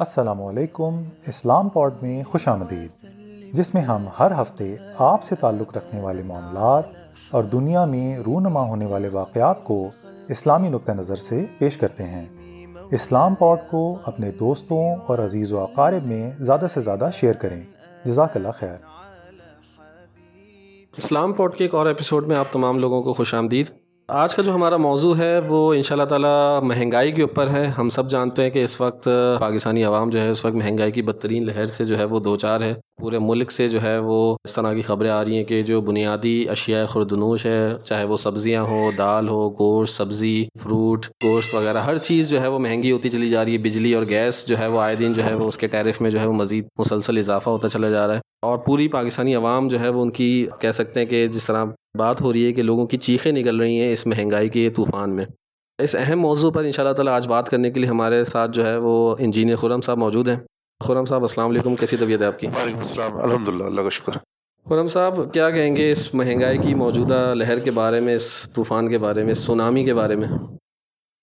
السلام علیکم، اسلام پوڈ میں خوش آمدید۔ جس میں ہم ہر ہفتے آپ سے تعلق رکھنے والے معاملات اور دنیا میں رونما ہونے والے واقعات کو اسلامی نقطہ نظر سے پیش کرتے ہیں۔ اسلام پوڈ کو اپنے دوستوں اور عزیز و اقارب میں زیادہ سے زیادہ شیئر کریں۔ جزاک اللہ خیر۔ اسلام پوڈ کے ایک اور ایپیسوڈ میں آپ تمام لوگوں کو خوش آمدید۔ آج کا جو ہمارا موضوع ہے وہ ان شاء اللہ تعالیٰ مہنگائی کے اوپر ہے۔ ہم سب جانتے ہیں کہ اس وقت پاکستانی عوام جو ہے اس وقت مہنگائی کی بدترین لہر سے جو ہے وہ دو چار ہے۔ پورے ملک سے جو ہے وہ اس طرح کی خبریں آ رہی ہیں کہ جو بنیادی اشیاء خوردنوش ہے چاہے وہ سبزیاں ہوں، دال ہو، گوشت، سبزی، فروٹ، گوشت وغیرہ، ہر چیز جو ہے وہ مہنگی ہوتی چلی جا رہی ہے، بجلی اور گیس جو ہے وہ آئے دن جو ہے وہ اس کے ٹیرف میں جو ہے وہ مزید مسلسل اضافہ ہوتا چلا جا رہا ہے۔ اور پوری پاکستانی عوام جو ہے وہ ان کی کہہ سکتے ہیں کہ جس طرح بات ہو رہی ہے کہ لوگوں کی چیخیں نکل رہی ہیں اس مہنگائی کے طوفان میں۔ اس اہم موضوع پر ان شاء اللہ تعالیٰ آج بات کرنے کے لیے ہمارے ساتھ جو ہے وہ انجینئر خرم صاحب موجود ہیں۔ خرم صاحب السلام علیکم کیسی طبیعت ہے آپ کی؟ وعلیکم السلام الحمد للہ اللہ کا شکر۔ خرم صاحب کیا کہیں گے اس مہنگائی کی موجودہ لہر کے بارے میں اس طوفان کے بارے میں سونامی کے بارے میں؟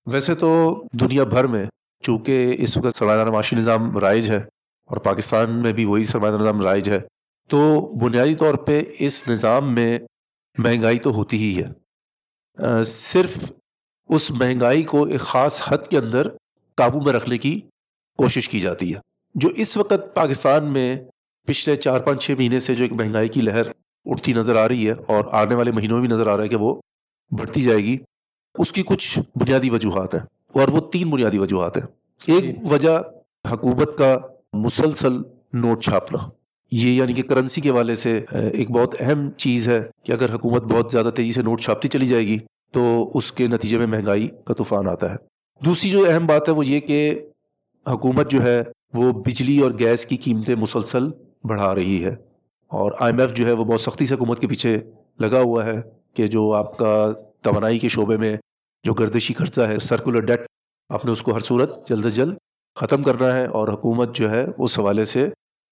ویسے تو دنیا بھر میں چونکہ اس وقت سرمایہ معاشی نظام رائج ہے اور پاکستان میں بھی وہی سرمایہ نظام رائج ہے تو بنیادی طور پہ اس نظام میں مہنگائی تو ہوتی ہی ہے۔ صرف اس مہنگائی کو ایک خاص حد کے اندر قابو میں رکھنے کی کوشش کی جاتی ہے۔ جو اس وقت پاکستان میں پچھلے چار پانچ چھ مہینے سے جو ایک مہنگائی کی لہر اٹھتی نظر آ رہی ہے اور آنے والے مہینوں میں بھی نظر آ رہا ہے کہ وہ بڑھتی جائے گی اس کی کچھ بنیادی وجوہات ہیں اور وہ تین بنیادی وجوہات ہیں۔ ایک وجہ حکومت کا مسلسل نوٹ چھاپنا۔ یہ یعنی کہ کرنسی کے والے سے ایک بہت اہم چیز ہے کہ اگر حکومت بہت زیادہ تیزی سے نوٹ چھاپتی چلی جائے گی تو اس کے نتیجے میں مہنگائی کا طوفان آتا ہے۔ دوسری جو اہم بات ہے وہ یہ کہ حکومت جو ہے وہ بجلی اور گیس کی قیمتیں مسلسل بڑھا رہی ہے اور آئی ایم ایف جو ہے وہ بہت سختی سے حکومت کے پیچھے لگا ہوا ہے کہ جو آپ کا توانائی کے شعبے میں جو گردشی خرچہ ہے سرکولر ڈیٹ آپ نے اس کو ہر صورت جلد از جلد ختم کرنا ہے اور حکومت جو ہے اس حوالے سے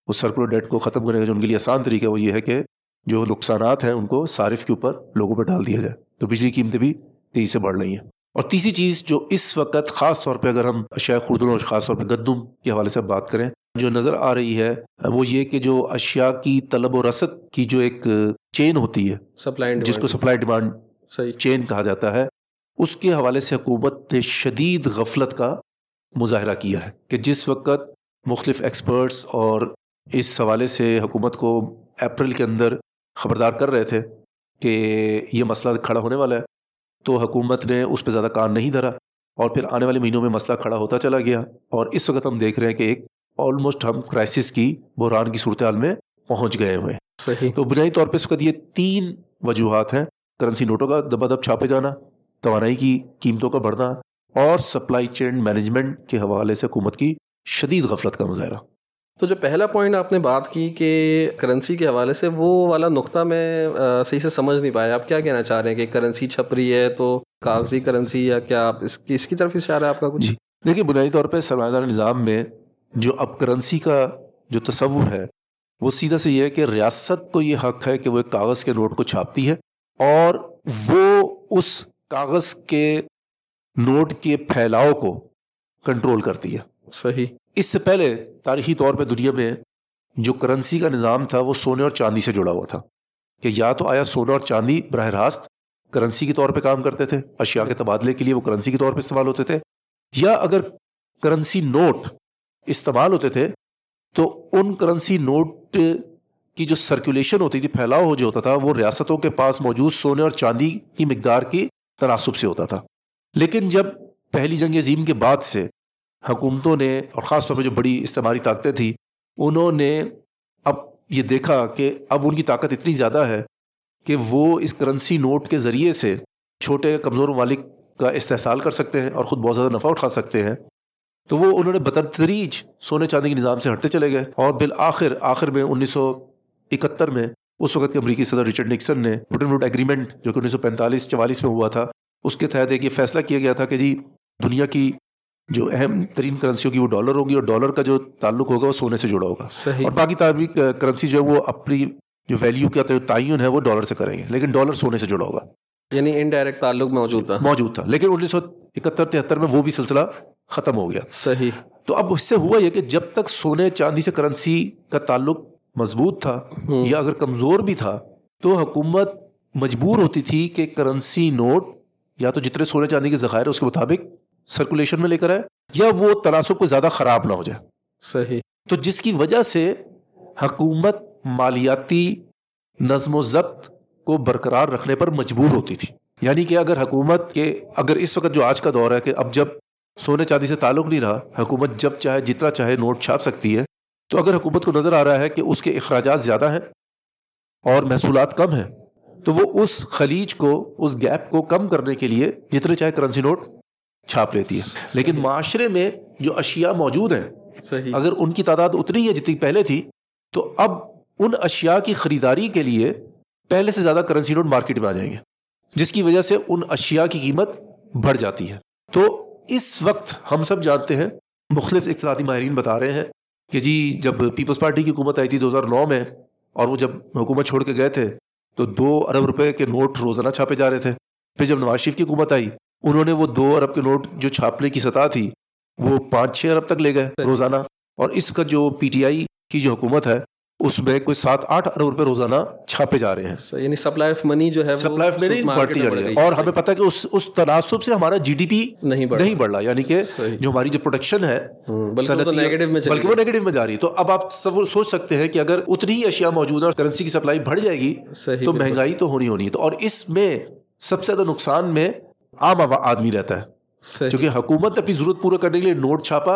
اس سرکولر ڈیٹ کو ختم کرنے کا جو ان کے لیے آسان طریقہ وہ یہ ہے کہ جو نقصانات ہیں ان کو صارف کے اوپر لوگوں پہ ڈال دیا جائے۔ تو بجلی قیمتیں بھی تیزی سے بڑھ رہی ہیں۔ اور تیسری چیز جو اس وقت خاص طور پہ اگر ہم اشیاء خوردن اور خاص طور پہ گندم کے حوالے سے بات کریں جو نظر آ رہی ہے وہ یہ کہ جو اشیاء کی طلب و رسد کی جو ایک چین ہوتی ہے سپلائی جس کو سپلائی ڈیمانڈ چین کہا جاتا ہے اس کے حوالے سے حکومت نے شدید غفلت کا مظاہرہ کیا ہے کہ جس وقت مختلف ایکسپرٹس اور اس حوالے سے حکومت کو اپریل کے اندر خبردار کر رہے تھے کہ یہ مسئلہ کھڑا ہونے والا ہے تو حکومت نے اس پہ زیادہ کان نہیں دھرا اور پھر آنے والے مہینوں میں مسئلہ کھڑا ہوتا چلا گیا اور اس وقت ہم دیکھ رہے ہیں کہ ایک آلموسٹ ہم کرائسس کی بحران کی صورتحال میں پہنچ گئے ہوئے صحیح۔ تو بنیادی طور پہ اس وقت یہ تین وجوہات ہیں کرنسی نوٹوں کا دبا دب چھاپے جانا توانائی کی قیمتوں کا بڑھنا اور سپلائی چین مینجمنٹ کے حوالے سے حکومت کی شدید غفلت کا مظاہرہ۔ تو جو پہلا پوائنٹ آپ نے بات کی کہ کرنسی کے حوالے سے وہ والا نقطہ میں صحیح سے سمجھ نہیں پایا۔ آپ کیا کہنا چاہ رہے ہیں کہ کرنسی چھپ رہی ہے تو کاغذی کرنسی یا کیا آپ اس کی اس کی طرف اشارہ ہے آپ کا کچھ؟ جی۔ دیکھیے بنیادی طور پہ سرمایہ دار نظام میں جو اب کرنسی کا جو تصور ہے وہ سیدھا سے یہ ہے کہ ریاست کو یہ حق ہے کہ وہ ایک کاغذ کے نوٹ کو چھاپتی ہے اور وہ اس کاغذ کے نوٹ کے پھیلاؤ کو کنٹرول کرتی ہے۔ صحیح۔ اس سے پہلے تاریخی طور پہ دنیا میں جو کرنسی کا نظام تھا، وہ سونے اور چاندی سے جڑا ہوا تھا کہ یا تو آیا سونا اور چاندی براہ راست کرنسی کے طور پہ کام کرتے تھے، اشیاء کے تبادلے کے لیے وہ کرنسی کے طور پہ استعمال ہوتے تھے، یا اگر کرنسی نوٹ استعمال ہوتے تھے، تو ان کرنسی نوٹ کی جو سرکولیشن ہوتی تھی، پھیلاؤ جو ہوتا تھا، وہ ریاستوں کے پاس موجود سونے اور چاندی کی مقدار کی تناسب سے ہوتا تھا۔ لیکن جب پہلی جنگ عظیم کے بعد سے حکومتوں نے اور خاص طور پہ جو بڑی استعماری طاقتیں تھیں، انہوں نے اب یہ دیکھا کہ اب ان کی طاقت اتنی زیادہ ہے کہ وہ اس کرنسی نوٹ کے ذریعے سے چھوٹے کمزور ممالک کا استحصال کر سکتے ہیں اور خود بہت زیادہ نفع اٹھا سکتے ہیں۔ تو وہ انہوں نے بتدریج سونے چاندی کے نظام سے ہٹتے چلے گئے اور بالآخر، آخر میں انیس سو اکہتر میں اس وقت کے امریکی صدر رچرڈ نکسن نے بٹن ووڈ ایگریمنٹ جو کہ انیس سو پینتالیس چوالیس میں ہوا تھا، اس کے تحت ایک یہ فیصلہ کیا گیا تھا کہ جی دنیا کی جو اہم ترین کرنسی ہوگی وہ ڈالر ہوگی اور ڈالر کا جو تعلق ہوگا وہ سونے سے جڑا ہوگا۔ صحیح۔ اور باقی تعبیر کرنسی جو ہے وہ اپنی جو ویلیو کا تعین ہے وہ ڈالر سے کریں گے لیکن ڈالر سونے سے جڑا ہوگا۔ یعنی انڈائریکٹ تعلق موجود تھا۔ موجود تھا لیکن انیس سو اکہتر تہتر میں وہ بھی سلسلہ ختم ہو گیا۔ صحیح۔ تو اب اس سے ہوا یہ کہ جب تک سونے چاندی سے کرنسی کا تعلق مضبوط تھا یا اگر کمزور بھی تھا تو حکومت مجبور ہوتی تھی کہ کرنسی نوٹ یا تو جتنے سونے چاندی کے ذخائر اس کے مطابق سرکولیشن میں لے کر آئے یا وہ تناسب کو زیادہ خراب نہ ہو جائے۔ صحیح۔ تو جس کی وجہ سے حکومت مالیاتی نظم و ضبط کو برقرار رکھنے پر مجبور ہوتی تھی۔ یعنی کہ اگر حکومت کے اگر اس وقت جو آج کا دور ہے کہ اب جب سونے چاندی سے تعلق نہیں رہا حکومت جب چاہے جتنا چاہے نوٹ چھاپ سکتی ہے تو اگر حکومت کو نظر آ رہا ہے کہ اس کے اخراجات زیادہ ہیں اور محصولات کم ہیں تو وہ اس خلیج کو اس گیپ کو کم کرنے کے لیے جتنے چاہے کرنسی نوٹ چھاپ لیتی ہے۔ لیکن معاشرے میں جو اشیاء موجود ہیں صحیح۔ اگر ان کی تعداد اتنی ہے جتنی پہلے تھی تو اب ان اشیاء کی خریداری کے لیے پہلے سے زیادہ کرنسی نوٹ مارکیٹ میں آ جائیں گے جس کی وجہ سے ان اشیاء کی قیمت بڑھ جاتی ہے۔ تو اس وقت ہم سب جانتے ہیں مختلف اقتصادی ماہرین بتا رہے ہیں کہ جی جب پیپلز پارٹی کی حکومت آئی تھی دو ہزار نو میں اور وہ جب حکومت چھوڑ کے گئے تھے تو دو ارب روپے کے نوٹ روزانہ چھاپے جا رہے تھے۔ پھر جب نواز شریف کی حکومت آئی انہوں نے وہ دو ارب کے نوٹ جو چھاپنے کی سطح تھی وہ پانچ چھ ارب تک لے گئے روزانہ۔ اور اس کا جو پی ٹی آئی کی جو حکومت ہے اس میں کوئی سات آٹھ ارب روپے روزانہ چھاپے جا رہے ہیں۔ یعنی سپلائی آف منی جو ہے سپلائی آف منی بڑھتی جا رہی ہے۔ اور ہمیں پتا کہ اس اس تناسب سے ہمارا جی ڈی پی نہیں بڑھ رہا۔ یعنی کہ جو ہماری جو پروڈکشن ہے بلکہ وہ نیگیٹو میں جا رہی ہے۔ تو اب آپ سوچ سکتے ہیں کہ اگر اتنی ہی اشیاء موجود ہے اور کرنسی کی سپلائی بڑھ جائے گی تو مہنگائی تو ہونی ہونی ہے۔ تو اور اس میں سب سے زیادہ نقصان میں عام آدمی رہتا ہے۔ کیونکہ حکومت اپنی ضرورت پورا کرنے کے لیے نوٹ چھاپا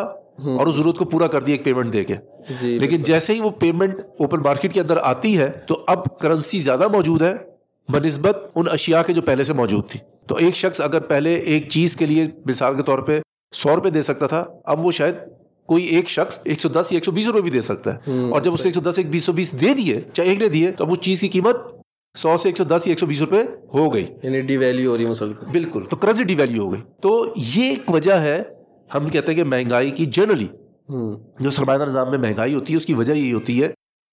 اور اس ضرورت کو پورا کر دیا ایک پیمنٹ دے کے۔ جی، لیکن جیسے ہی وہ پیمنٹ اوپن مارکیٹ کے اندر آتی ہے تو اب کرنسی زیادہ موجود ہے۔ بنسبت ان اشیاء کے جو پہلے سے موجود تھی۔ تو ایک شخص اگر پہلے ایک چیز کے لیے مثال کے طور پہ سو روپے دے سکتا تھا اب وہ شاید کوئی ایک شخص ایک سو دس یا ایک سو بیس روپے بھی دے سکتا ہے۔ اور جب اس ایک سو دس ایک بیس سو بیس دے دیے چاہے ایک نے دیے تو اب اس چیز کی قیمت سو سے ایک سو دس یا ایک سو بیس روپے ہو گئی۔ یعنی ڈی ویلیو ہو رہی ہے بالکل تو کرنسی ڈی ویلیو ہو گئی۔ تو یہ ایک وجہ ہے ہم کہتے ہیں کہ مہنگائی کی جنرلی جو سرمایہ نظام میں مہنگائی ہوتی ہے اس کی وجہ یہی ہوتی ہے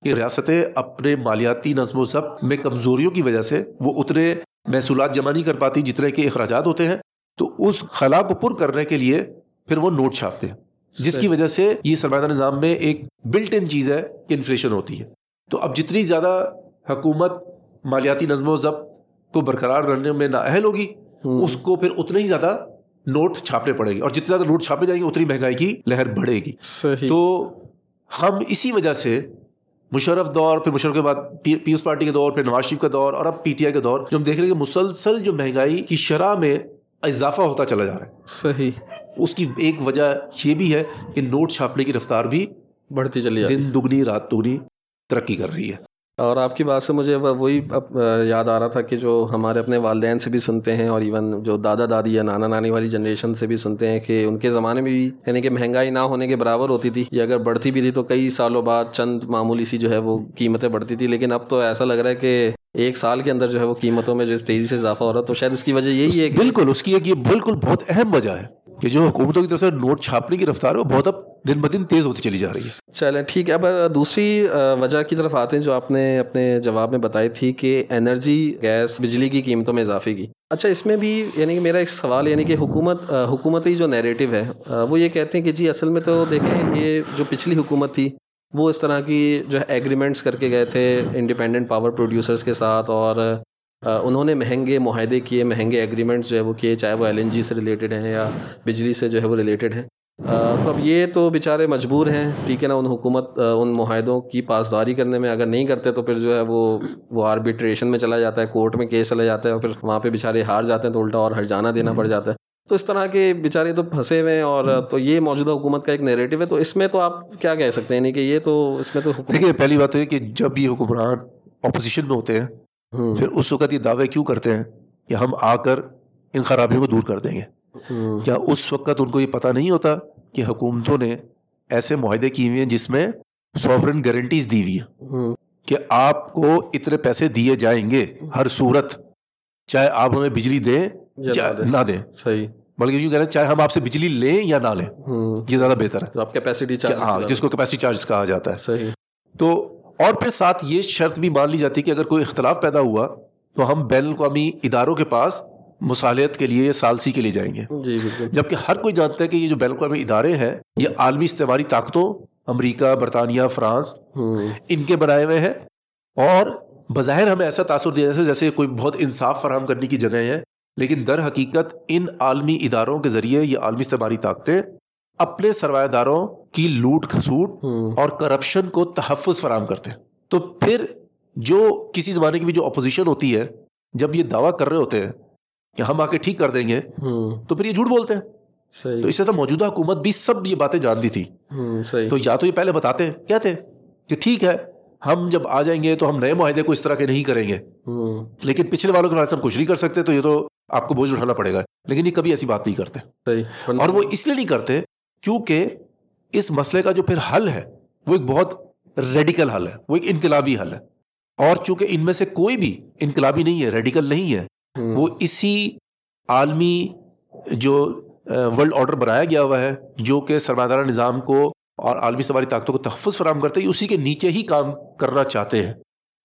کہ ریاستیں اپنے مالیاتی نظم و ضبط میں کمزوریوں کی وجہ سے وہ اتنے محصولات جمع نہیں کر پاتی جتنے کے اخراجات ہوتے ہیں۔ تو اس خلا کو پر کرنے کے لیے پھر وہ نوٹ چھاپتے ہیں۔ جس کی وجہ سے یہ سرمایہ نظام میں ایک بلٹ ان چیز ہے کہ انفلیشن ہوتی ہے۔ تو اب جتنی زیادہ حکومت مالیاتی نظم و ضبط کو برقرار رکھنے میں نااہل ہوگی اس کو پھر اتنا ہی زیادہ نوٹ چھاپنے پڑے گی اور جتنے زیادہ نوٹ چھاپے جائیں گے اتنی مہنگائی کی لہر بڑھے گی۔ تو ہم اسی وجہ سے مشرف دور پھر مشرف کے بعد پیپلز پارٹی کے دور پھر نواز شریف کا دور اور اب پی ٹی آئی کا دور جو ہم دیکھ رہے ہیں کہ مسلسل جو مہنگائی کی شرح میں اضافہ ہوتا چلا جا رہا ہے۔ صحیح۔ اس کی ایک وجہ یہ بھی ہے کہ نوٹ چھاپنے کی رفتار بھی بڑھتی چلی دن دگنی رات دگنی ترقی کر رہی ہے۔ اور آپ کی بات سے مجھے وہی یاد آ رہا تھا کہ جو ہمارے اپنے والدین سے بھی سنتے ہیں اور ایون جو دادا دادی یا نانا نانی والی جنریشن سے بھی سنتے ہیں کہ ان کے زمانے میں بھی یعنی کہ مہنگائی نہ ہونے کے برابر ہوتی تھی یا اگر بڑھتی بھی تھی تو کئی سالوں بعد چند معمولی سی جو ہے وہ قیمتیں بڑھتی تھی، لیکن اب تو ایسا لگ رہا ہے کہ ایک سال کے اندر جو ہے وہ قیمتوں میں جو تیزی سے اضافہ ہو رہا ہے، تو شاید اس کی وجہ یہی ہے بالکل، اس کی ایک یہ بالکل بہت اہم وجہ ہے۔ کہ جو حکومتوں کی طرف سے نوٹ چھاپنے کی رفتار ہے وہ بہت اب دن بدن تیز ہوتی چلی جا رہی ہے۔ چلیں ٹھیک ہے، اب دوسری وجہ کی طرف آتے ہیں جو آپ نے اپنے جواب میں بتائی تھی کہ انرجی، گیس، بجلی کی قیمتوں میں اضافے کی۔ اچھا اس میں بھی یعنی کہ میرا ایک سوال یعنی کہ حکومت حکومتی جو نیریٹو ہے وہ یہ کہتے ہیں کہ جی اصل میں تو دیکھیں، یہ جو پچھلی حکومت تھی، وہ اس طرح کی جو ہے ایگریمنٹس کر کے گئے تھے انڈیپینڈنٹ پاور پروڈیوسرس کے ساتھ اور انہوں نے مہنگے معاہدے کیے، مہنگے ایگریمنٹس جو ہے وہ کیے، چاہے وہ ایل این جی سے ریلیٹڈ ہیں یا بجلی سے جو ہے وہ ریلیٹڈ ہیں۔ تو اب یہ تو بیچارے مجبور ہیں، ٹھیک ہے نا، ان حکومت ان معاہدوں کی پاسداری کرنے میں اگر نہیں کرتے تو پھر جو ہے وہ وہ آربیٹریشن میں چلا جاتا ہے کورٹ میں کیس چلا جاتا ہے اور پھر وہاں پہ بیچارے ہار جاتے ہیں تو الٹا اور ہرجانہ دینا پڑ جاتا ہے۔ تو اس طرح کے بیچارے تو پھنسے ہوئے ہیں اور تو یہ موجودہ حکومت کا ایک نیریٹو ہے۔ تو اس میں تو آپ کیا کہہ سکتے ہیں؟ یعنی کہ یہ تو اس میں تو دیکھیے، پہلی بات ہے کہ جب یہ حکمران اپوزیشن میں ہوتے ہیں پھر اس وقت یہ دعوے کیوں کرتے ہیں کہ ہم آ کر ان خرابیوں کو دور کر دیں گے؟ کیا اس وقت ان کو یہ پتہ نہیں ہوتا کہ حکومتوں نے ایسے معاہدے کیے ہوئے ہیں جس میں سوورن گارنٹیز دی ہوئی ہیں؟ کہ آپ کو اتنے پیسے دیے جائیں گے ہر صورت چاہے آپ ہمیں بجلی دیں نہ دیں۔ صحیح۔ بلکہ یوں کہہ رہے ہیں چاہے ہم آپ سے بجلی لیں یا نہ لیں یہ زیادہ بہتر ہے۔ آپ کیپیسٹی چارج ہاں جس کو کیپیسٹی چارج کہا جاتا ہے۔ صحیح۔ تو اور پھر ساتھ یہ شرط بھی مان لی جاتی ہے کہ اگر کوئی اختلاف پیدا ہوا تو ہم بین الاقوامی اداروں کے پاس مصالحت کے لیے سالسی کے لیے جائیں گے۔ جی جبکہ ہر کوئی جانتا ہے کہ یہ جو بین الاقوامی ادارے ہیں یہ عالمی استعماری طاقتوں امریکہ برطانیہ فرانس ان کے بنائے ہوئے ہیں۔ اور بظاہر ہمیں ایسا تاثر دیا جیسے جیسے کوئی بہت انصاف فراہم کرنے کی جگہ ہے لیکن در حقیقت ان عالمی اداروں کے ذریعے یہ عالمی استعماری طاقتیں اپنے سرمایہ داروں کی لوٹ کھسوٹ اور کرپشن کو تحفظ فراہم کرتے ہیں۔ تو پھر جو کسی زمانے کی بھی جو اپوزیشن ہوتی ہے جب یہ دعویٰ کر رہے ہوتے ہیں کہ ہم آ کے ٹھیک کر دیں گے تو پھر یہ جھوٹ بولتے ہیں۔ تو اس سے تو موجودہ حکومت بھی سب یہ باتیں جانتی تھی۔ صحیح۔ تو یا تو یہ پہلے بتاتے کہتے کہ ٹھیک ہے ہم جب آ جائیں گے تو ہم نئے معاہدے کو اس طرح کے نہیں کریں گے۔ لیکن پچھلے والوں کے سے ہم کچھ نہیں کر سکتے تو یہ تو آپ کو بوجھ اٹھانا پڑے گا۔ لیکن یہ کبھی ایسی بات نہیں کرتے۔ صحیح۔ اور وہ اس لیے نہیں کرتے کیونکہ اس مسئلے کا جو پھر حل ہے وہ ایک بہت ریڈیکل حل ہے وہ ایک انقلابی حل ہے۔ اور چونکہ ان میں سے کوئی بھی انقلابی نہیں ہے ریڈیکل نہیں ہے وہ اسی عالمی جو ورلڈ آرڈر بنایا گیا ہوا ہے جو کہ سرمایہ دارہ نظام کو اور عالمی سواری طاقتوں کو تحفظ فراہم کرتے ہیں اسی کے نیچے ہی کام کرنا چاہتے ہیں۔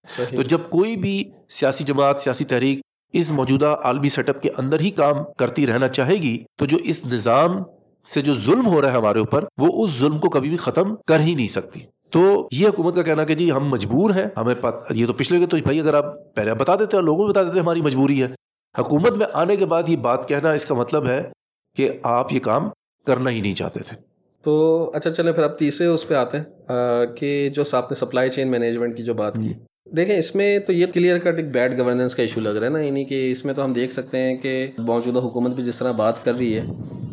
صحیح۔ تو جب کوئی بھی سیاسی جماعت سیاسی تحریک اس موجودہ عالمی سیٹ اپ کے اندر ہی کام کرتی رہنا چاہے گی تو جو اس نظام سے جو ظلم ہو رہا ہے ہمارے اوپر وہ اس ظلم کو کبھی بھی ختم کر ہی نہیں سکتی۔ تو یہ حکومت کا کہنا کہ جی ہم مجبور ہیں ہمیں پت... یہ تو پچھلے کے تو بھائی اگر آپ پہلے بتا دیتے اور لوگوں کو بتا دیتے ہماری مجبوری ہے۔ حکومت میں آنے کے بعد یہ بات کہنا اس کا مطلب ہے کہ آپ یہ کام کرنا ہی نہیں چاہتے تھے۔ تو اچھا چلیں پھر اب تیسرے اس پہ آتے ہیں کہ جو آپ نے سپلائی چین مینجمنٹ کی جو بات کی۔ دیکھیں، اس میں تو یہ کلیئر کٹ ایک بیڈ گورننس کا ایشو لگ رہا ہے نا یعنی کہ اس میں تو ہم دیکھ سکتے ہیں کہ موجودہ حکومت بھی جس طرح بات کر رہی ہے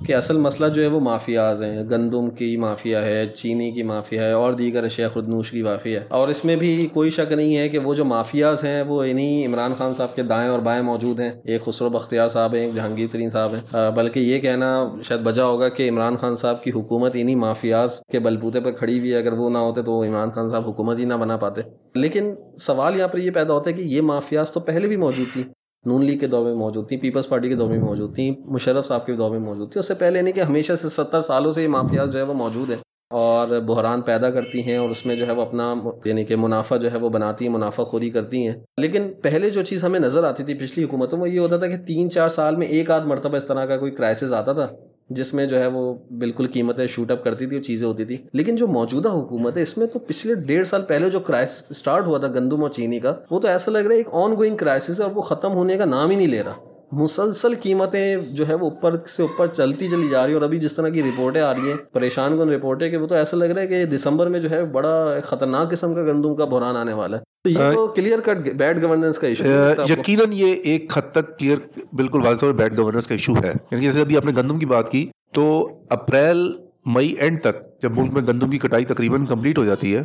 کہ اصل مسئلہ جو ہے وہ مافیاز ہیں، گندم کی مافیا ہے، چینی کی مافیا ہے، اور دیگر اشیاء خردنوش کی مافیا ہے۔ اور اس میں بھی کوئی شک نہیں ہے کہ وہ جو مافیاز ہیں، وہ انہیں عمران خان صاحب کے دائیں اور بائیں موجود ہیں۔ ایک خسرو بختیار صاحب ہیں، ایک جہانگیر ترین صاحب ہیں۔ بلکہ یہ کہنا شاید بجا ہوگا کہ عمران خان صاحب کی حکومت انہیں مافیاز کے بلبوتے پر کھڑی ہوئی ہے۔ اگر وہ نہ ہوتے تو عمران خان صاحب حکومت ہی نہ بنا پاتے۔ لیکن سوال یہاں پر یہ پیدا ہوتا ہے کہ یہ مافیاز تو پہلے بھی موجود تھی نون لیگ کے دور میں موجود تھی پیپلز پارٹی کے دور میں موجود تھی مشرف صاحب کے دور میں موجود تھی اس سے پہلے نہیں کہ ہمیشہ سے ستر سالوں سے یہ مافیاز جو ہے وہ موجود ہیں اور بحران پیدا کرتی ہیں اور اس میں جو ہے وہ اپنا یعنی کہ منافع جو ہے وہ بناتی ہیں، منافع خوری کرتی ہیں۔ لیکن پہلے جو چیز ہمیں نظر آتی تھی پچھلی حکومتوں میں، یہ ہوتا تھا کہ تین چار سال میں ایک آدھ مرتبہ اس طرح کا کوئی کرائسس آتا تھا۔ جس میں جو ہے وہ بالکل قیمتیں شوٹ اپ کرتی تھی اور چیزیں ہوتی تھی۔ لیکن جو موجودہ حکومت ہے، اس میں تو پچھلے ڈیڑھ سال پہلے جو کرائس اسٹارٹ ہوا تھا گندم اور چینی کا، وہ تو ایسا لگ رہا ہے ایک آن گوئنگ کرائسس ہے اور وہ ختم ہونے کا نام ہی نہیں لے رہا۔ مسلسل قیمتیں جو ہے وہ اوپر سے اوپر چلتی چلی جا رہی ہے اور ابھی جس طرح کی رپورٹیں آ رہی ہیں پریشان کن رپورٹیں کہ وہ تو ایسا لگ رہا ہے کہ دسمبر میں جو ہے بڑا خطرناک قسم کا گندم کا بحران آنے والا ہے۔ تو یہ تو کلیئر کٹ بیڈ گورننس کا ایشو یقیناً یہ ایک حد تک کلیئر بالکل واضح طور بیڈ گورننس کا ایشو ہے۔ یعنی جیسے ابھی آپ نے گندم کی بات کی تو اپریل مئی اینڈ تک جب ملک میں گندم کی کٹائی تقریباً کمپلیٹ ہو جاتی ہے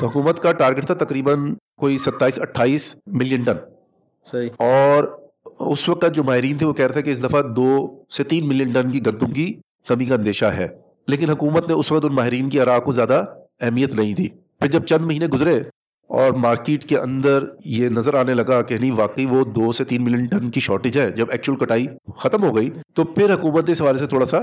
تو حکومت کا ٹارگیٹ تھا تقریباً کوئی ستائیس اٹھائیس ملین ٹن صحیح۔ اور اس وقت جو ماہرین تھے وہ کہہ رہے تھے کہ اس دفعہ دو سے تین ملین ٹن کی گندم کی کمی کا اندیشہ ہے۔ لیکن حکومت نے اس وقت ان ماہرین کی آراء کو زیادہ اہمیت نہیں دی۔ پھر جب چند مہینے گزرے اور مارکیٹ کے اندر یہ نظر آنے لگا کہ نہیں، واقعی وہ دو سے تین ملین ٹن کی شارٹیج ہے، جب ایکچوئل کٹائی ختم ہو گئی تو پھر حکومت نے اس حوالے سے تھوڑا سا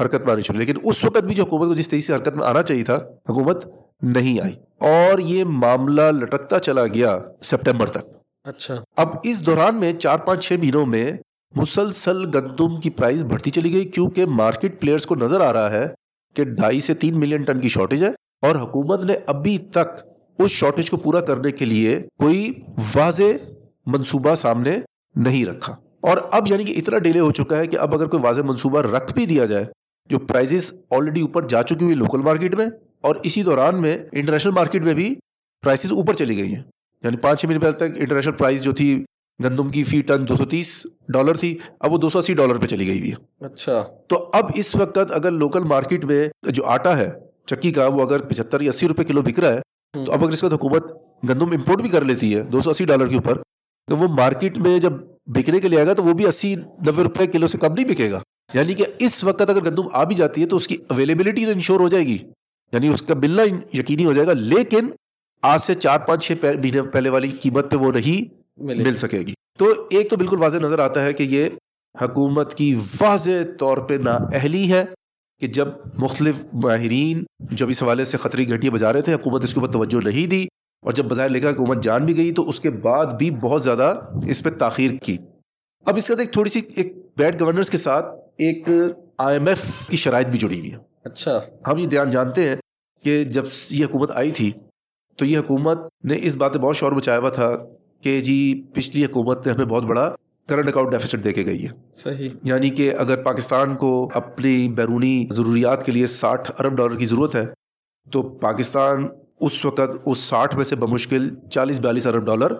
حرکت میں آنی شروع۔ لیکن اس وقت بھی جو حکومت کو جس طریقے سے حرکت میں آنا چاہیے تھا، حکومت نہیں آئی۔ اور یہ معاملہ لٹکتا چلا گیا سپٹمبر تک۔ اچھا۔ اب اس دوران میں چار پانچ چھ مہینوں میں مسلسل گندم کی پرائز بڑھتی چلی گئی کیونکہ مارکیٹ پلیئرز کو نظر آ رہا ہے کہ ڈھائی سے تین ملین ٹن کی شارٹیج ہے اور حکومت نے ابھی تک اس شارٹیج کو پورا کرنے کے لیے کوئی واضح منصوبہ سامنے نہیں رکھا۔ اور اب یعنی کہ اتنا ڈیلے ہو چکا ہے کہ اب اگر کوئی واضح منصوبہ رکھ بھی دیا جائے جو پرائزز آلریڈی اوپر جا چکی ہوئی لوکل مارکیٹ میں اور اسی دوران میں انٹرنیشنل مارکیٹ میں بھی پرائسز اوپر چلی گئی ہیں۔ یعنی پانچ چھ مہینے پہلے تک انٹرنیشنل پرائز جو تھی گندم کی فی ٹن دو سو تیس ڈالر تھی اب وہ دو سو اسی ڈالر پہ چلی گئی ہوئی ہے۔ اچھا۔ تو اب اس وقت اگر لوکل مارکیٹ میں جو آٹا ہے چکی کا وہ اگر پچہتر یا اسی روپے کلو بک رہا ہے تو اب اگر اس وقت حکومت گندم امپورٹ بھی کر لیتی ہے دو سو اسی ڈالر کے اوپر تو وہ مارکیٹ میں جب بکنے کے لیے آئے گا تو وہ بھی اسی نبے روپے کلو سے کم نہیں بکے گا۔ یعنی کہ اس وقت اگر گندم آ بھی جاتی ہے تو اس کی اویلیبلٹی تو انشور ہو جائے گی۔ یعنی اس کا ملنا یقینی ہو جائے گا لیکن آج سے چار پانچ چھ مہینے پہلے والی قیمت پہ وہ نہیں مل سکے گی۔ تو ایک تو بالکل واضح نظر آتا ہے کہ یہ حکومت کی واضح طور پہ نااہلی ہے کہ جب مختلف ماہرین جب اس حوالے سے خطری گھٹیاں بجا رہے تھے حکومت اس کے اوپر توجہ نہیں دی اور جب بظاہر لکھا حکومت جان بھی گئی تو اس کے بعد بھی بہت زیادہ اس پہ تاخیر کی۔ اب اس کے ساتھ ایک تھوڑی سی ایک بیڈ گورننس کے ساتھ ایک آئی ایم ایف کی شرائط بھی جڑی ہوئی ہے اچھا۔ ہم یہ دھیان جانتے ہیں کہ جب یہ حکومت آئی تھی تو یہ حکومت نے اس بات بہت شور بچایا ہوا تھا کہ جی پچھلی حکومت نے ہمیں بہت بڑا کرنٹ اکاؤنٹ ڈیفیسٹ دے کے گئی ہے۔ صحیح۔ یعنی کہ اگر پاکستان کو اپنی بیرونی ضروریات کے لیے ساٹھ ارب ڈالر کی ضرورت ہے تو پاکستان اس وقت اس ساٹھ میں سے بمشکل چالیس بیالیس ارب ڈالر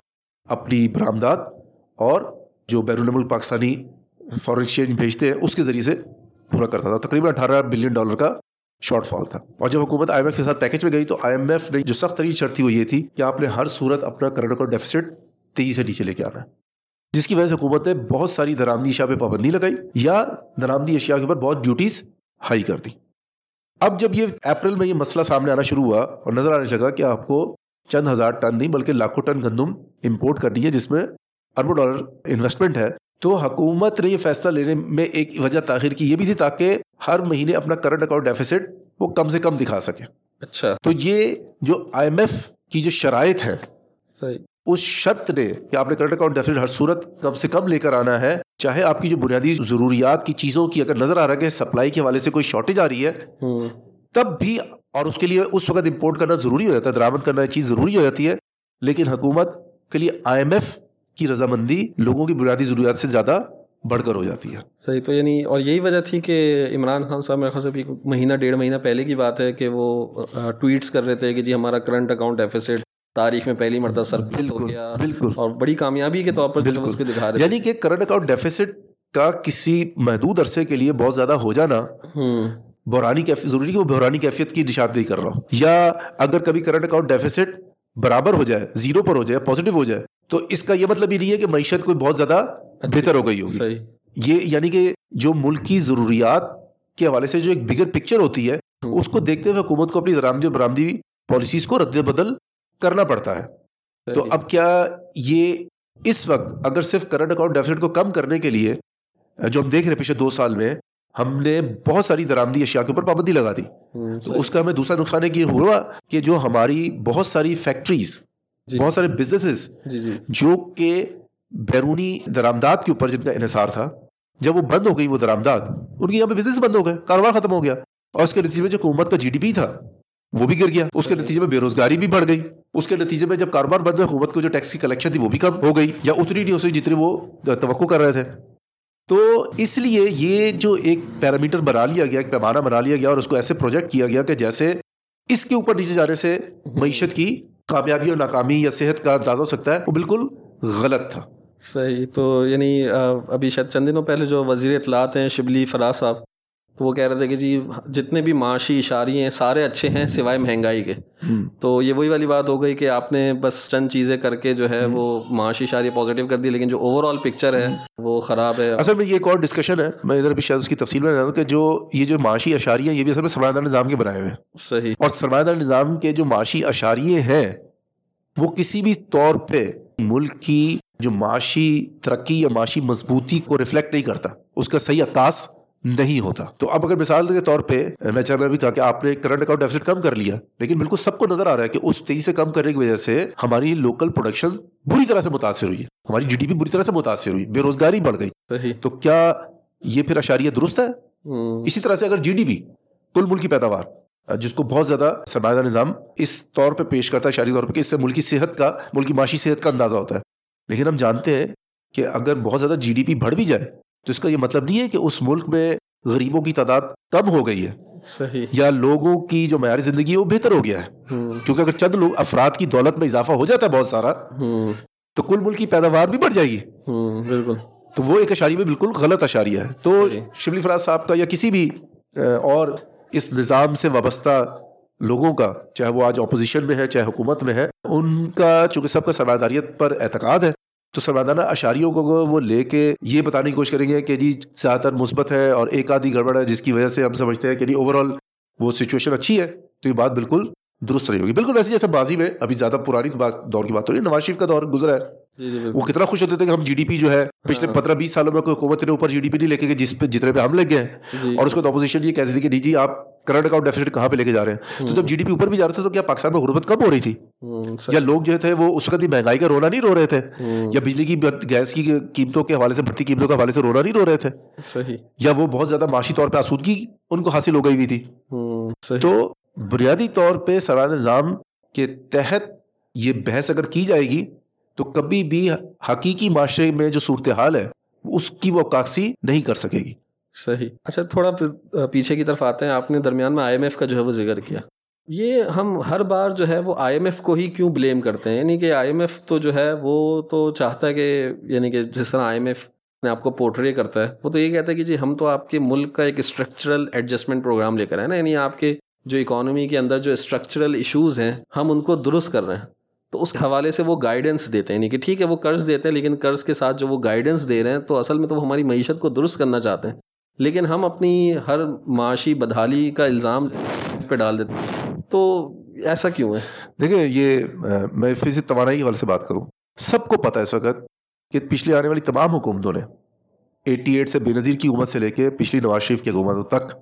اپنی برآمدات اور جو بیرون ملک پاکستانی فارن ایکسچینج بھیجتے ہیں اس کے ذریعے سے پورا کرتا تھا۔ تقریباً اٹھارہ بلین ڈالر کا شارٹ فال تھا۔ اور جب حکومت آئی ایم ایف کے ساتھ پیکج میں گئی تو آئی ایم ایف نے جو سخت ترین شرط تھی وہ یہ تھی کہ آپ نے ہر صورت اپنا کرنٹ اکاؤنٹ ڈیفیسٹ تیزی سے نیچے لے کے آنا ہے۔ جس کی وجہ سے حکومت نے بہت ساری درآمدی اشیاء پہ پابندی لگائی یا درآمدی اشیاء کے اوپر بہت ڈیوٹیز ہائی کر دی۔ اب جب یہ اپریل میں یہ مسئلہ سامنے آنا شروع ہوا اور نظر آنے لگا کہ آپ کو چند ہزار ٹن نہیں بلکہ لاکھوں ٹن گندم امپورٹ کرنی ہے، جس میں اربوں ڈالر انویسٹمنٹ ہے تو حکومت نے یہ فیصلہ لینے میں ایک وجہ تاخیر کی یہ بھی تھی تاکہ ہر مہینے اپنا کرنٹ اکاؤنٹ ڈیفیسٹ وہ کم سے کم دکھا سکے۔ اچھا۔ تو یہ جو آئی ایم ایف کی جو شرائط ہے صحیح۔ اس شرط نے کہ آپ نے کرنٹ اکاؤنٹ ڈیفیسٹ ہر صورت کم سے کم لے کر آنا ہے چاہے آپ کی جو بنیادی ضروریات کی چیزوں کی اگر نظر آ رہا ہے کہ سپلائی کے حوالے سے کوئی شارٹیج آ رہی ہے تب بھی اور اس کے لیے اس وقت امپورٹ کرنا ضروری ہو جاتا ہے درآمد کرنا چیز ضروری ہو جاتی ہے لیکن حکومت کے لیے آئی ایم ایف کی رضامندی لوگوں کی بنیادی ضروریات سے زیادہ بڑھ کر ہو جاتی ہے۔ صحیح تو یعنی اور یہی وجہ تھی کہ عمران خان صاحب میرے خیال سے بھی مہینہ ڈیڑھ مہینہ پہلے کی بات ہے کہ وہ ٹویٹس کر رہے تھے کہ جی ہمارا کرنٹ اکاؤنٹ ڈیفیسٹ تاریخ میں پہلی مرتبہ سرپلس ہو بالکل گیا بالکل۔ اور بڑی کامیابی کے طور پر بالکل۔ اس کے دکھا رہے یعنی کہ کرنٹ اکاؤنٹ ڈیفیسٹ کا کسی محدود عرصے کے لیے بہت زیادہ ہو جانا بحرانی کیفیت ضروری کہ وہ بحرانی کیفیت کی نشاندہی کر رہا ہوں یا اگر کبھی کرنٹ اکاؤنٹ ڈیفیسٹ برابر ہو جائے زیرو پر ہو جائے پازیٹیو ہو جائے تو اس کا یہ مطلب یہ نہیں ہے کہ معیشت کوئی بہت زیادہ بہتر ہو گئی ہوگی۔ صحیح۔ یہ یعنی کہ جو ملک کی ضروریات کے حوالے سے جو ایک بگر پکچر ہوتی ہے اس کو دیکھتے ہوئے حکومت کو اپنی درآمدی اور برآمدی پالیسیز کو رد بدل کرنا پڑتا ہے۔ تو۔ اب کیا یہ اس وقت اگر صرف کرنٹ اکاؤنٹ ڈیفیسٹ کو کم کرنے کے لیے جو ہم دیکھ رہے پچھلے دو سال میں ہم نے بہت ساری درآمدی اشیاء کے اوپر پابندی لگا دی۔ ہوں، تو۔ اس کا ہمیں دوسرا نقصان یہ ہوا کہ جو ہماری بہت ساری فیکٹریز جی بہت سارے بزنسز جی جی۔ جو کہ بیرونی درآمدات کے اوپر جن کا انحصار تھا جب وہ بند ہو گئی وہ درآمدات ان کے یہاں پہ بزنس بند ہو گئے کاروبار ختم ہو گیا۔ اور اس کے نتیجے میں جو حکومت کا جی ڈی پی تھا وہ بھی گر گیا۔ اس کے نتیجے میں بے روزگاری بھی بڑھ گئی۔ اس کے نتیجے میں جب کاروبار بند ہوا حکومت کو جو ٹیکس کی کلیکشن تھی وہ بھی کم ہو گئی یا اتنی نہیں ہو سکی جتنی وہ توقع کر رہے تھے۔ تو اس لیے یہ جو ایک پیرامیٹر بنا لیا گیا ایک پیمانہ بنا لیا گیا اور اس کو ایسے پروجیکٹ کیا گیا کہ جیسے اس کے اوپر نیچے جانے سے معیشت کی کامیابی اور ناکامی یا صحت کا اندازہ ہو سکتا ہے، وہ بالکل غلط تھا۔ صحیح، تو یعنی ابھی شاید چند دنوں پہلے جو وزیر اطلاعات ہیں، شبلی فراز صاحب وہ کہہ رہے تھے کہ جی جتنے بھی معاشی اشارے ہیں سارے اچھے ہیں سوائے مہنگائی کے۔ تو یہ وہی والی بات ہو گئی کہ آپ نے بس چند چیزیں کر کے جو ہے وہ معاشی اشاریہ پازیٹیو کر دی لیکن جو اوور آل پکچر ہے وہ خراب ہے۔ اصل میں یہ ایک اور ڈسکشن ہے۔ میں ادھر بھی شاید اس کی تفصیل میں ہوں کہ جو یہ جو معاشی اشاریہ ہیں یہ بھی اصل میں سرمایہ دار نظام کے بنائے ہوئے ہیں۔ صحیح۔ اور سرمایہ دار نظام کے جو معاشی اشاریے ہیں وہ کسی بھی طور پہ ملک کی جو معاشی ترقی یا معاشی مضبوطی کو ریفلیکٹ نہیں کرتا۔ اس کا صحیح عکاس نہیں ہوتا۔ تو اب اگر مثال کے طور پہ میں چاہ رہا بھی کہا کہ آپ نے کرنٹ اکاؤنٹ ڈیفیسٹ کم کر لیا لیکن بالکل سب کو نظر آ رہا ہے کہ اس تیزی سے کم کرنے کی وجہ سے ہماری لوکل پروڈکشن بری طرح سے متاثر ہوئی ہے۔ ہماری جی ڈی پی بری طرح سے متاثر ہوئی بے روزگاری بڑھ گئی۔ صحیح۔ تو کیا یہ پھر اشاریہ درست ہے؟ ہوں، اسی طرح سے اگر جی ڈی پی کل ملک کی پیداوار جس کو بہت زیادہ سرمایہ نظام اس طور پہ پیش کرتا ہے شہری طور پہ کہ اس سے ملکی صحت کا ملکی معاشی صحت کا اندازہ ہوتا ہے۔ لیکن ہم جانتے ہیں کہ اگر بہت زیادہ جی ڈی پی بڑھ بھی جائے تو اس کا یہ مطلب نہیں ہے کہ اس ملک میں غریبوں کی تعداد کم ہو گئی ہے صحیح۔ یا لوگوں کی جو معیاری زندگی ہے وہ بہتر ہو گیا ہے۔ کیونکہ اگر چند لوگ افراد کی دولت میں اضافہ ہو جاتا ہے بہت سارا تو کل ملک کی پیداوار بھی بڑھ جائے گی۔ بالکل۔ تو وہ ایک اشاری میں بالکل غلط اشاریہ ہے۔ تو۔ شبلی فراز صاحب کا یا کسی بھی اور اس نظام سے وابستہ لوگوں کا چاہے وہ آج اپوزیشن میں ہے چاہے حکومت میں ہے ان کا چونکہ سب کا سرمایہ داریت پر اعتقاد ہے تو سرمایہ دارانہ اشاریوں کو وہ لے کے یہ بتانے کی کوشش کریں گے کہ جی زیادہ تر مثبت ہے اور ایک آدھی گڑبڑ ہے جس کی وجہ سے ہم سمجھتے ہیں کہ نہیں اوور آل وہ سچویشن اچھی ہے تو یہ بات بالکل درست نہیں ہوگی۔ بالکل ویسے جیسے بازی میں ابھی زیادہ پرانی دور کی بات ہو رہی ہے نواز شریف کا دور گزرا ہے۔ جی جی وہ کتنا خوش ہوتے تھے کہ ہم جی ڈی پی جو ہے پچھلے ہاں۔ پندرہ بیس سالوں میں کوئی حکومت نے اوپر جی ڈی پی نہیں لے کے جس پہ جتنے پہ ہم لگ گئے ہیں۔ جی۔ اور اس کو اپوزیشن یہ کہتی تھی کہ جی جی آپ کرنٹ اکاؤنٹ ڈیفیسٹ کہاں پہ لے کے جا رہے ہیں؟ تو جب جی ڈی پی اوپر بھی جا رہا تھا تو کیا پاکستان میں غربت کم ہو رہی تھی؟ یا لوگ جو تھے وہ اس وقت بھی مہنگائی کا رونا نہیں رو رہے تھے؟ یا بجلی کی گیس کی قیمتوں کے حوالے سے بڑھتی قیمتوں کے حوالے سے رونا نہیں رو رہے تھے؟ یا وہ بہت زیادہ معاشی طور پہ آسودگی ان کو حاصل ہو گئی ہوئی تھی؟ تو بنیادی طور پہ سرا نظام کے تحت یہ بحث اگر کی جائے گی تو کبھی بھی حقیقی معاشرے میں جو صورتحال ہے اس کی وہ عکاسی نہیں کر سکے گی۔ صحیح۔ اچھا تھوڑا پیچھے کی طرف آتے ہیں۔ آپ نے درمیان میں آئی ایم ایف کا جو ہے وہ ذکر کیا۔ یہ ہم ہر بار جو ہے وہ آئی ایم ایف کو ہی کیوں بلیم کرتے ہیں؟ یعنی کہ آئی ایم ایف تو جو ہے وہ تو چاہتا ہے کہ یعنی کہ جس طرح آئی ایم ایف نے آپ کو پورٹری کرتا ہے، وہ تو یہ کہتا ہے کہ جی ہم تو آپ کے ملک کا ایک اسٹرکچرل ایڈجسٹمنٹ پروگرام لے کر آئے نا۔ یعنی آپ کے جو اکانومی کے اندر جو اسٹرکچرل ایشوز ہیں، ہم ان کو درست کر رہے ہیں۔ تو اس حوالے سے وہ گائیڈنس دیتے ہیں۔ یعنی کہ ٹھیک ہے، وہ قرض دیتے ہیں، لیکن قرض کے ساتھ جو وہ گائیڈنس دے رہے ہیں، تو اصل میں تو وہ ہماری معیشت کو درست کرنا چاہتے ہیں۔ لیکن ہم اپنی ہر معاشی بدحالی کا الزام پہ ڈال دیتے ہیں۔ تو ایسا کیوں ہے؟ دیکھیں یہ میں فض توانائی کے حوالے سے بات کروں۔ سب کو پتہ ہے اس وقت کہ پچھلی آنے والی تمام حکومتوں نے ایٹی ایٹ سے بے نظیر کی حکومت سے لے کے پچھلی نواز شریف کی حکومتوں تک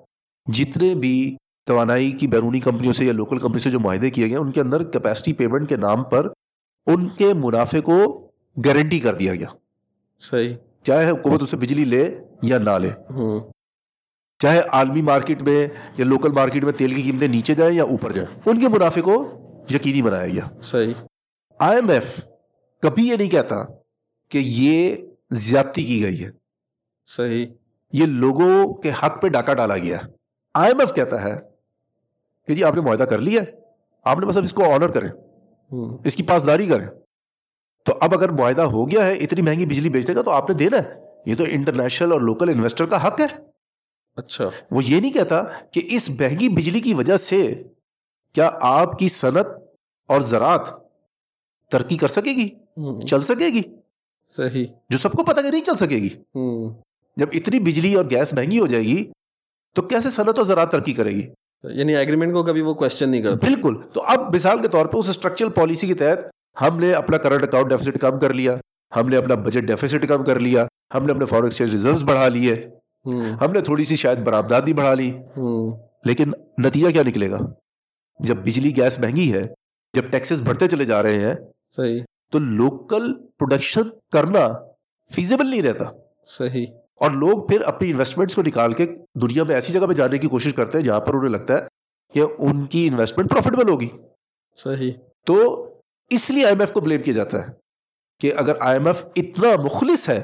جتنے بھی توانائی کی بیرونی کمپنیوں سے یا لوکل کمپنی سے جو معاہدے کیے گئے ان کے اندر کیپیسٹی پیمنٹ کے نام پر ان کے منافع کو گارنٹی کر دیا گیا۔ صحیح۔ چاہے حکومت اسے بجلی لے یا نہ لے۔ چاہے عالمی مارکیٹ میں یا لوکل مارکیٹ میں تیل کی قیمتیں نیچے جائیں یا اوپر جائیں ان کے منافع کو یقینی بنایا گیا۔ صحیح۔ آئی ایم ایف کبھی یہ نہیں کہتا کہ یہ زیادتی کی گئی ہے۔ صحیح۔ یہ لوگوں کے حق پہ ڈاکہ ڈالا گیا۔ آئی ایم ایف کہتا ہے کہ جی آپ نے معاہدہ کر لیا آپ نے بس اب اس کو آنر کریں۔ اس کی پاسداری کریں۔ تو اب اگر معاہدہ ہو گیا ہے اتنی مہنگی بجلی بیچنے کا تو آپ نے دینا ہے۔ یہ تو انٹرنیشنل اور لوکل انویسٹر کا حق ہے۔ اچھا۔ وہ یہ نہیں کہتا کہ اس مہنگی بجلی کی وجہ سے کیا آپ کی صنعت اور زراعت ترقی کر سکے گی؟ چل سکے گی۔ صحیح۔ جو سب کو پتا کہ نہیں چل سکے گی۔ جب اتنی بجلی اور گیس مہنگی ہو جائے گی تو کیسے صنعت اور زراعت ترقی کرے گی؟ یعنی ایگریمنٹ کو کبھی وہ کوشچن نہیں کرتا۔ بالکل۔ تو اب مثال کے طور پہ اس اسٹرکچرل پالیسی کے تحت ہم نے اپنا کرنٹ اکاؤنٹ ڈیفیسٹ کم کر لیا ہم نے اپنا بجٹ ڈیفیسٹ کم کر لیا ہم نے اپنے فارن ایکسچینج ریزروز بڑھا لیے۔ ہم نے تھوڑی سی شاید برآمدات بھی بڑھا لی۔ لیکن نتیجہ کیا نکلے گا؟ جب بجلی گیس مہنگی ہے جب ٹیکسز بڑھتے چلے جا رہے ہیں صحیح۔ تو لوکل پروڈکشن کرنا فیزیبل نہیں رہتا۔ صحیح۔ اور لوگ پھر اپنی انویسٹمنٹس کو نکال کے دنیا میں ایسی جگہ پہ جانے کی کوشش کرتے ہیں جہاں پر انہیں لگتا ہے کہ ان کی انویسٹمنٹ پروفیٹیبل ہوگی۔ صحیح۔ تو اس لیے آئی ایم ایف کو بلیم کیا جاتا ہے کہ اگر آئی ایم ایف اتنا مخلص ہے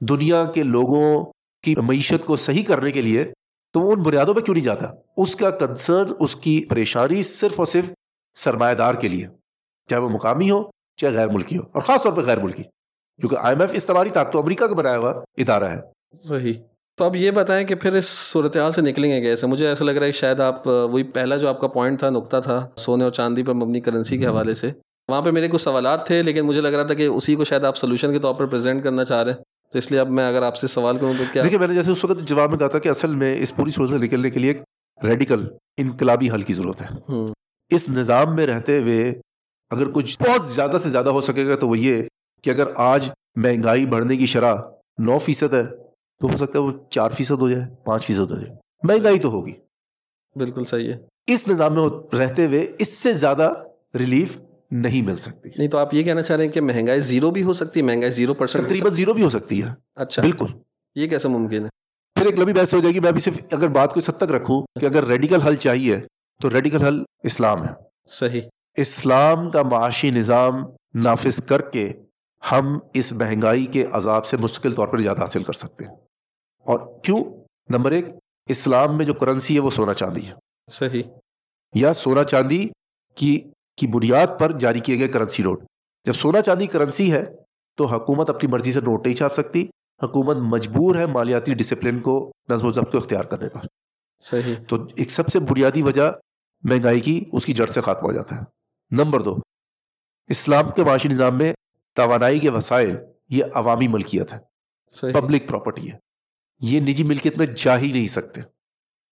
دنیا کے لوگوں کی معیشت کو صحیح کرنے کے لیے تو وہ ان بنیادوں پہ کیوں نہیں جاتا؟ اس کا کنسرن اس کی پریشانی صرف اور صرف سرمایہ دار کے لیے چاہے وہ مقامی ہو چاہے غیر ملکی ہو اور خاص طور پہ غیر ملکی کیونکہ آئی ایم ایف اس تمہاری طاقت امریکہ کا بنایا ہوا ادارہ ہے۔ صحیح۔ تو اب یہ بتائیں کہ پھر اس صورتحال سے نکلیں گے کیسے؟ مجھے ایسا لگ رہا ہے کہ شاید آپ وہی پہلا جو آپ کا پوائنٹ تھا نقطہ تھا سونے اور چاندی پر مبنی کرنسی کے حوالے سے۔ وہاں پہ میرے کچھ سوالات تھے لیکن مجھے لگ رہا تھا کہ اسی کو شاید آپ سولوشن کے طور پر پریزنٹ کرنا چاہ رہے ہیں۔ تو اس لیے اب میں اگر آپ سے سوال کروں تو کیا؟ دیکھیے میں نے جیسے اس وقت جواب میں کہا تھا کہ اصل میں اس پوری صورت سے نکلنے کے لیے ایک ریڈیکل انقلابی حل کی ضرورت ہے۔ اس نظام میں رہتے ہوئے اگر کچھ بہت زیادہ سے زیادہ ہو سکے گا تو وہ یہ کہ اگر آج مہنگائی بڑھنے کی شرح نو فیصد ہے تو ہو سکتا ہے وہ چار فیصد ہو جائے پانچ فیصد ہو جائے۔ مہنگائی تو ہوگی۔ بالکل صحیح ہے۔ اس نظام میں رہتے ہوئے اس سے زیادہ ریلیف نہیں مل سکتی۔ نہیں تو آپ یہ کہنا چاہ رہے ہیں کہ مہنگائی زیرو بھی ہو سکتی ہے مہنگائی زیرو پرسینٹ تقریباً زیرو بھی ہو سکتی ہے۔ اچھا۔ بالکل۔ یہ کیسے ممکن ہے؟ پھر ایک لمبی بحث ہو جائے گی۔ میں ابھی صرف اگر بات کو اس حد تک رکھوں کہ اگر ریڈیکل حل چاہیے تو ریڈیکل حل اسلام ہے۔ صحیح۔ اسلام کا معاشی نظام نافذ کر کے ہم اس مہنگائی کے عذاب سے مستقل طور پر نجات حاصل کر سکتے ہیں۔ اور کیوں؟ نمبر ایک اسلام میں جو کرنسی ہے وہ سونا چاندی ہے۔ صحیح۔ یا سونا چاندی کی کی بنیاد پر جاری کیے گئے کرنسی نوٹ۔ جب سونا چاندی کرنسی ہے تو حکومت اپنی مرضی سے نوٹ نہیں چھاپ سکتی۔ حکومت مجبور ہے مالیاتی ڈسپلن کو نظم و ضبط کو اختیار کرنے پر۔ صحیح۔ تو ایک سب سے بنیادی وجہ مہنگائی کی اس کی جڑ سے خاتمہ ہو جاتا ہے۔ نمبر دو اسلام کے معاشی نظام میں توانائی کے وسائل یہ عوامی ملکیت ہے۔ پبلک پراپرٹی ہے۔ یہ نجی ملکیت میں جا ہی نہیں سکتے۔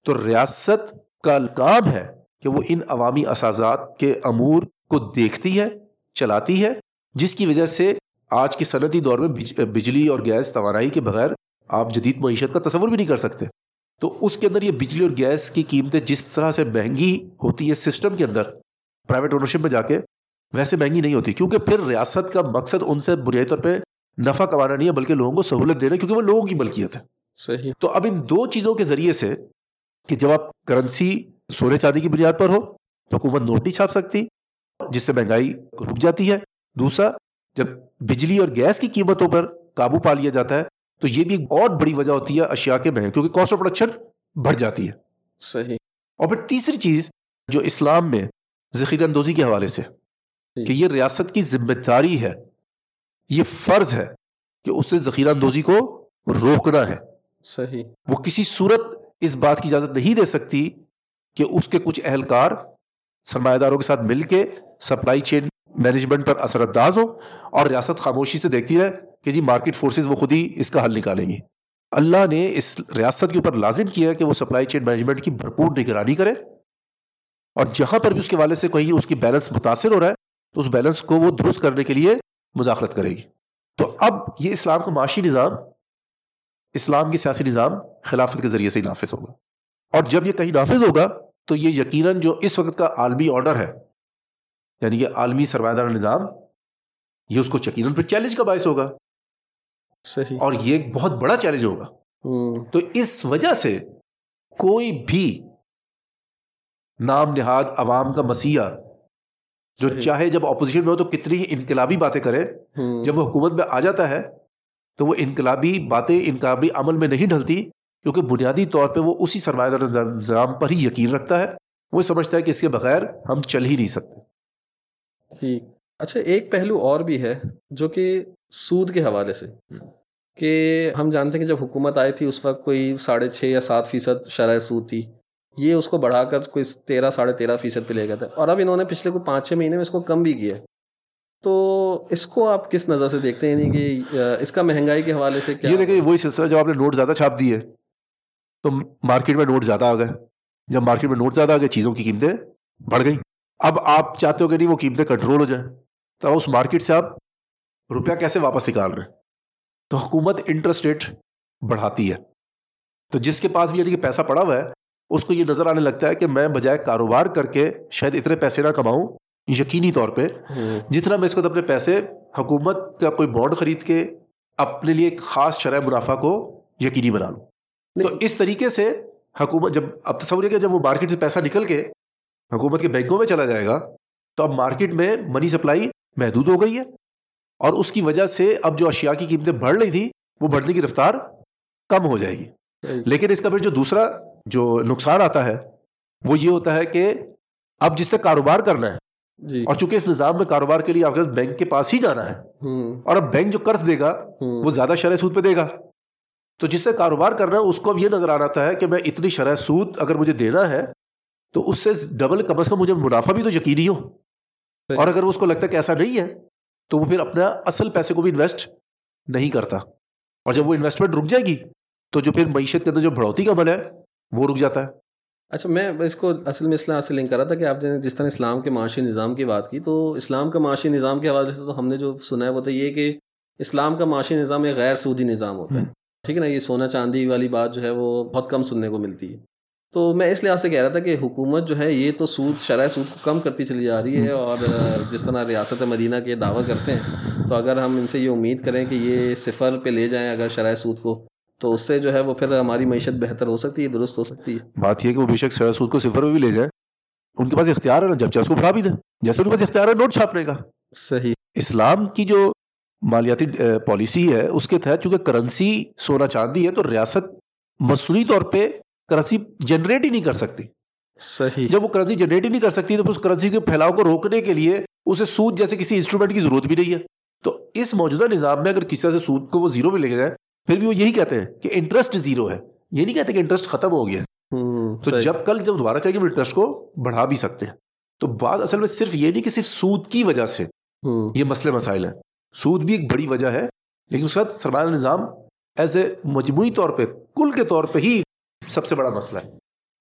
تو ریاست کا کام ہے کہ وہ ان عوامی اسازات کے امور کو دیکھتی ہے، چلاتی ہے، جس کی وجہ سے آج کی صنعتی دور میں بجلی اور گیس توانائی کے بغیر آپ جدید معیشت کا تصور بھی نہیں کر سکتے۔ تو اس کے اندر یہ بجلی اور گیس کی قیمتیں جس طرح سے مہنگی ہوتی ہے سسٹم کے اندر پرائیویٹ اونرشپ میں جا کے ویسے مہنگی نہیں ہوتی۔ کیونکہ پھر ریاست کا مقصد ان سے بنیادی طور پہ نفع کمانا نہیں ہے، بلکہ لوگوں کو سہولت دینا کیونکہ وہ لوگوں کی ملکیت ہے۔ صحیح۔ تو اب ان دو چیزوں کے ذریعے سے کہ جب آپ کرنسی سونے چاندی کی بنیاد پر ہو تو حکومت نوٹ نہیں چھاپ سکتی جس سے مہنگائی رک جاتی ہے۔ دوسرا جب بجلی اور گیس کی قیمتوں پر قابو پا لیا جاتا ہے تو یہ بھی ایک اور بڑی وجہ ہوتی ہے اشیاء کے مہنگے کیونکہ کاسٹ آف پروڈکشن بڑھ جاتی ہے۔ صحیح۔ اور پھر تیسری چیز جو اسلام میں ذخیرہ اندوزی کے حوالے سے کہ یہ ریاست کی ذمہ داری ہے یہ فرض ہے کہ اس سے ذخیرہ اندوزی کو روکنا ہے۔ صحیح۔ وہ کسی صورت اس بات کی اجازت نہیں دے سکتی کہ اس کے کچھ اہلکار سرمایہ داروں کے ساتھ مل کے سپلائی چین مینجمنٹ پر اثر انداز ہو اور ریاست خاموشی سے دیکھتی رہے کہ جی مارکیٹ فورسز وہ خود ہی اس کا حل نکالیں گی۔ اللہ نے اس ریاست کے اوپر لازم کیا کہ وہ سپلائی چین مینجمنٹ کی بھرپور نگرانی کرے اور جہاں پر بھی اس کے والے سے کہیں اس کی بیلنس متاثر ہو رہا ہے تو اس بیلنس کو وہ درست کرنے کے لیے مداخلت کرے گی۔ تو اب یہ اسلام کا معاشی نظام اسلام کی سیاسی نظام خلافت کے ذریعے سے ہی نافذ ہوگا۔ اور جب یہ کہیں نافذ ہوگا تو یہ یقیناً جو اس وقت کا عالمی آرڈر ہے یعنی کہ عالمی سرمایہ دار نظام یہ اس کو یقیناً پھر چیلنج کا باعث ہوگا۔ صحیح۔ اور یہ ایک بہت بڑا چیلنج ہوگا۔ تو اس وجہ سے کوئی بھی نام نہاد عوام کا مسیح جو۔ چاہے جب اپوزیشن میں ہو تو کتنی ہی انقلابی باتیں کرے جب وہ حکومت میں آ جاتا ہے تو وہ انقلابی باتیں انقلابی عمل میں نہیں ڈھلتی، کیونکہ بنیادی طور پہ وہ اسی سرمایہ دار نظام پر ہی یقین رکھتا ہے۔ وہ سمجھتا ہے کہ اس کے بغیر ہم چل ہی نہیں سکتے۔ ٹھیک اچھا ایک پہلو اور بھی ہے جو کہ سود کے حوالے سے۔ کہ ہم جانتے ہیں کہ جب حکومت آئی تھی، اس وقت کوئی ساڑھے چھ یا سات فیصد شرح سود تھی۔ یہ اس کو بڑھا کر کوئی تیرہ، ساڑھے تیرہ فیصد پہ لے گئے تھے اور اب انہوں نے پچھلے کوئی پانچ چھ مہینے میں اس کو کم بھی کیا۔ ہے تو اس کو آپ کس نظر سے دیکھتے ہیں؟ یعنی کہ اس کا مہنگائی کے حوالے سے کیا یہ دیکھیں وہی سلسلہ جب آپ نے نوٹ زیادہ چھاپ دیے تو مارکیٹ میں نوٹ زیادہ آ گئے۔ جب مارکیٹ میں نوٹ زیادہ آ گئے چیزوں کی قیمتیں بڑھ گئیں۔ اب آپ چاہتے ہو کہ نہیں وہ قیمتیں کنٹرول ہو جائیں۔ تو اس مارکیٹ سے آپ روپیہ کیسے واپس نکال رہے ہیں؟ تو حکومت انٹرسٹ ریٹ بڑھاتی ہے۔ تو جس کے پاس بھی یعنی کہ پیسہ پڑا ہوا ہے اس کو یہ نظر آنے لگتا ہے کہ میں بجائے کاروبار کر کے شاید اتنے پیسے نہ کماؤں یقینی طور پہ جتنا میں اس وقت اپنے پیسے حکومت کا کوئی بانڈ خرید کے اپنے لیے ایک خاص شرح منافع کو یقینی بنا لوں۔ تو اس طریقے سے حکومت جب اب تصور کہ جب وہ مارکیٹ سے پیسہ نکل کے حکومت کے بینکوں میں چلا جائے گا تو اب مارکیٹ میں منی سپلائی محدود ہو گئی ہے۔ اور اس کی وجہ سے اب جو اشیاء کی قیمتیں بڑھ رہی تھی وہ بڑھنے کی رفتار کم ہو جائے گی۔ لیکن اس کا پھر جو دوسرا جو نقصان آتا ہے وہ یہ ہوتا ہے کہ اب جس سے کاروبار کرنا ہے جی۔ اور چونکہ اس نظام میں کاروبار کے لیے آپ کے بینک کے پاس ہی جانا ہے اور اب بینک جو قرض دے گا وہ زیادہ شرح سود پہ دے گا۔ تو جس سے کاروبار کرنا ہے اس کو اب یہ نظر آنا ہے کہ میں اتنی شرح سود اگر مجھے دینا ہے تو اس سے ڈبل کم از کم مجھے منافع بھی تو یقینی ہو۔ اور اگر اس کو لگتا ہے کہ ایسا نہیں ہے تو وہ پھر اپنا اصل پیسے کو بھی انویسٹ نہیں کرتا۔ اور جب وہ انویسٹمنٹ رک جائے گی تو جو پھر معیشت کے اندر جو بڑھوتی کا عمل ہے وہ رک جاتا ہے۔ اچھا میں اس کو اصل میں اسلام سے لنک کر رہا تھا کہ آپ نے جس طرح اسلام کے معاشی نظام کی بات کی تو اسلام کا معاشی نظام کے حوالے سے تو ہم نے جو سنا ہے وہ تو یہ کہ اسلام کا معاشی نظام ایک غیر سودی نظام ہوتا ہے۔ ٹھیک ہے نا یہ سونا چاندی والی بات جو ہے وہ بہت کم سننے کو ملتی ہے۔ تو میں اس لحاظ سے کہہ رہا تھا کہ حکومت جو ہے یہ تو سود شرح سود کو کم کرتی چلی جا رہی ہے اور جس طرح ریاست مدینہ کے دعویٰ کرتے ہیں تو اگر ہم ان سے یہ امید کریں کہ یہ صفر پہ لے جائیں اگر شرح سود کو تو اس سے جو ہے وہ پھر ہماری معیشت بہتر ہو سکتی ہے درست ہو سکتی ہے۔ بات یہ ہے کہ وہ بے شک شرح سود کو صفر میں بھی لے جائیں ان کے پاس اختیار ہے نا جب چاہے اس کو بڑھا بھی دیں جیسے ان کے پاس اختیار ہے نوٹ چھاپنے کا۔ صحیح۔ اسلام کی جو مالیاتی پالیسی ہے اس کے تحت چونکہ کرنسی سونا چاندی ہے تو ریاست مصنوعی طور پہ کرنسی جنریٹ ہی نہیں کر سکتی۔ صحیح۔ جب وہ کرنسی جنریٹ ہی نہیں کر سکتی تو اس کرنسی کے پھیلاؤ کو روکنے کے لیے اسے سود جیسے کسی انسٹرومنٹ کی ضرورت بھی نہیں ہے۔ تو اس موجودہ نظام میں اگر کسی طرح سے سود کو وہ زیرو میں لے کے جائے پھر بھی وہ یہی کہتے ہیں کہ انٹرسٹ زیرو ہے۔ یہ نہیں کہتے کہ انٹرسٹ ختم ہو گیا۔ تو جب کل جب دوبارہ چاہیے وہ انٹرسٹ کو بڑھا بھی سکتے ہیں۔ تو بات اصل میں صرف یہ نہیں کہ صرف سود کی وجہ سے یہ مسئلے مسائل ہیں۔ سود بھی ایک بڑی وجہ ہے لیکن اس وقت سرمایہ نظام ایز اے مجموعی طور پہ کل کے طور پہ ہی سب سے بڑا مسئلہ ہے۔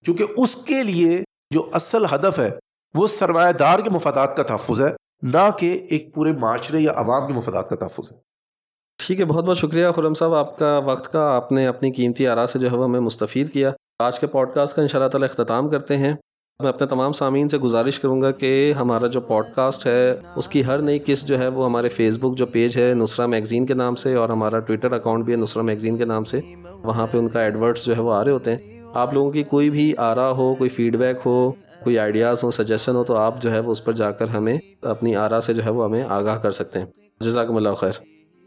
کیونکہ اس کے لیے جو اصل ہدف ہے وہ سرمایہ دار کے مفادات کا تحفظ ہے نہ کہ ایک پورے معاشرے یا عوام کے مفادات کا تحفظ ہے۔ ٹھیک ہے، بہت بہت شکریہ خرم صاحب، آپ کا وقت کا، آپ نے اپنی قیمتی آرا سے جو ہے وہ ہمیں مستفید کیا۔ آج کے پوڈ کاسٹ کا ان شاء اللہ تعالیٰ اختتام کرتے ہیں۔ میں اپنے تمام سامعین سے گزارش کروں گا کہ ہمارا جو پوڈ کاسٹ ہے، اس کی ہر نئی قسط جو ہے وہ ہمارے فیس بک جو پیج ہے نصرہ میگزین کے نام سے اور ہمارا ٹویٹر اکاؤنٹ بھی ہے نصرہ میگزین کے نام سے، وہاں پہ ان کا ایڈورٹس جو ہے وہ آ رہے ہوتے ہیں۔ آپ لوگوں کی کوئی بھی آرا ہو، کوئی فیڈ بیک ہو، کوئی آئیڈیاز ہو سجیشن ہو، تو آپ جو ہے وہ اس پر جا کر ہمیں اپنی آرا سے جو ہے وہ ہمیں آگاہ کر سکتے ہیں۔ جزاکم اللہ خیر۔